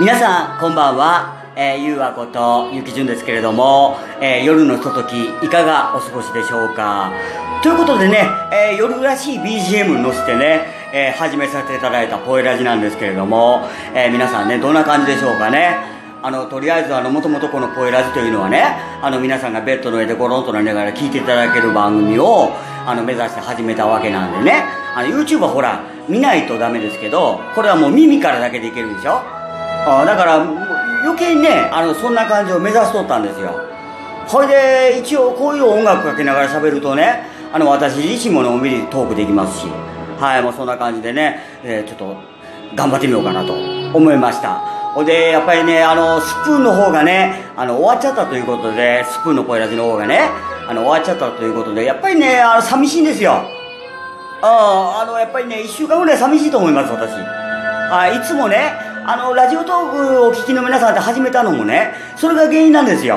皆さんこんばんは、えー、ゆうあことゆきじゅんですけれども、えー、夜のひとときいかがお過ごしでしょうか。ということでね、えー、夜らしい BGM に乗せてね、えー、始めさせていただいたポエラジなんですけれども、えー、皆さんねどんな感じでしょうかね。あのとりあえずあのもともとこの「ポエラジ」というのはねあの皆さんがベッドの上でゴロンとなりながら聞いていただける番組をあの目指して始めたわけなんでね。あの YouTube はほら見ないとダメですけどこれはもう耳からだけでいけるんでしょ。あだから余計にねあのそんな感じを目指しとったんですよ。ほいで一応こういう音楽かけながら喋るとねあの私自身ものんびりトークできますし。はいもうそんな感じでね、えー、ちょっと頑張ってみようかなと思いました。ほでやっぱりねあのスプーンの方がねあの終わっちゃったということでスプーンの声ラジの方がねあの終わっちゃったということでやっぱりねあの寂しいんですよ。ああのやっぱりね1週間ぐらい寂しいと思います私。あいつもねあのラジオトークを聞きの皆さんって始めたのもねそれが原因なんですよ。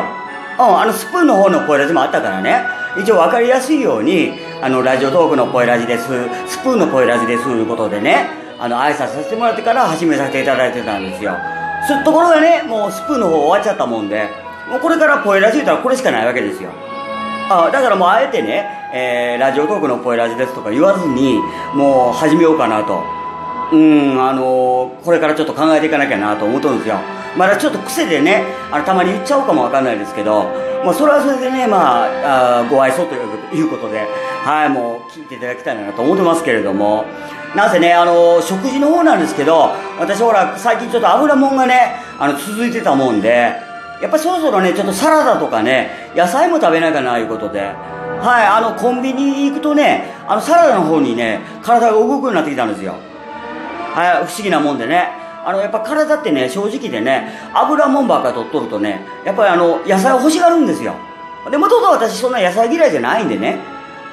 うん、あのスプーンの方の声ラジもあったからね。一応分かりやすいようにあのラジオトークの声ラジですスプーンの声ラジですということでねあの挨拶させてもらってから始めさせていただいてたんですよ。すところがねもうスプーンの方終わっちゃったもんでもうこれから声ラジ言ったらこれしかないわけですよ。あだからもうあえてね、えー、ラジオトークの声ラジですとか言わずにもう始めようかなと。うんあの、これからちょっと考えていかなきゃなと思っとるんですよ。まだちょっと癖でねあのたまに言っちゃうかもわかんないですけど、まあ、それはそれでねまああご愛想ということではいもう聞いていただきたいなと思ってますけれども。なんせねあの食事の方なんですけど私ほら最近ちょっと油もんがねあの続いてたもんでやっぱそろそろねちょっとサラダとかね野菜も食べないかないうことで。はいあのコンビニ行くとねあのサラダの方にね体が動くようになってきたんですよ。はい不思議なもんでね。あのやっぱ体ってね正直でね油もんばっか取っとるとねやっぱりあの野菜欲しがるんですよ。でもともと私そんな野菜嫌いじゃないんでね、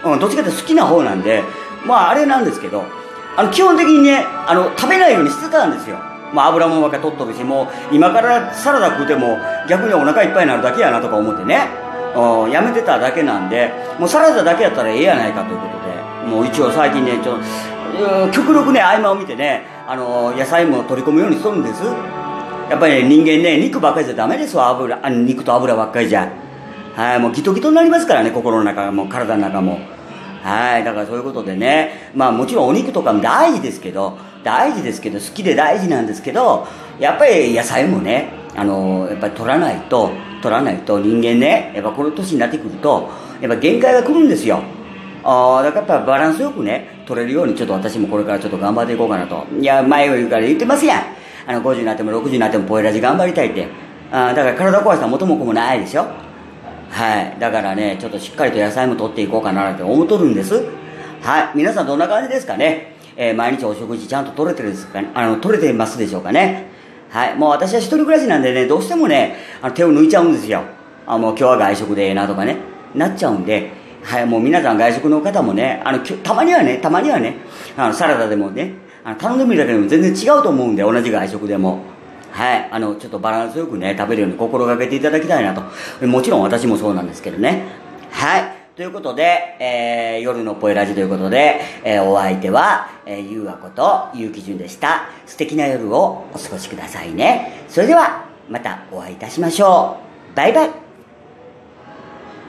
うん、どっちかって好きな方なんでまああれなんですけどあの基本的にねあの食べないようにしてたんですよ。まあ油もんばっか取っとるしもう今からサラダ食うても逆にお腹いっぱいになるだけやなとか思ってね、やめてただけなんでもうサラダだけやったらええやないかということで。もう一応最近ねちょっと極力ね合間を見てねあの野菜も取り込むようにしとるんです。やっぱり、人間ね肉ばっかりじゃダメですわ。油あ肉と油ばっかりじゃ。はいもうギトギトになりますからね心の中も体の中も。はいだからそういうことでねまあもちろんお肉とかも大事ですけど大事ですけど好きで大事なんですけどやっぱり野菜もねあのやっぱり取らないと取らないと人間ねやっぱこの年になってくるとやっぱ限界が来るんですよ。あだからやっぱバランスよくね取れるようにちょっと私もこれからちょっと頑張っていこうかなと。いや前を言うから言ってますやん。あの50になっても60になってもポエラジ頑張りたいって。あだから体壊したら元も子もないでしょ。はい。だからねちょっとしっかりと野菜も取っていこうかなって思っとるんです。はい。皆さんどんな感じですかね、えー、毎日お食事ちゃんと取れてるんですかね。あの取れてますでしょうかね。はい。もう私は一人暮らしなんでねどうしてもねあの手を抜いちゃうんですよ。あもう今日は外食でええなとかね。なっちゃうんではい、もう皆さん外食の方もね、あの、たまにはね、たまにはね、あの、サラダでもね、あの頼んでみるだけでも全然違うと思うんで、同じ外食でも。はい、あの、ちょっとバランスよくね、食べるように心がけていただきたいなと。もちろん私もそうなんですけどね。はい。ということで、えー、夜のポエラジということで、えー、お相手は、えー、ゆうあことゆうきじゅんでした。素敵な夜をお過ごしくださいね。それでは、またお会いいたしましょう。バイバイ。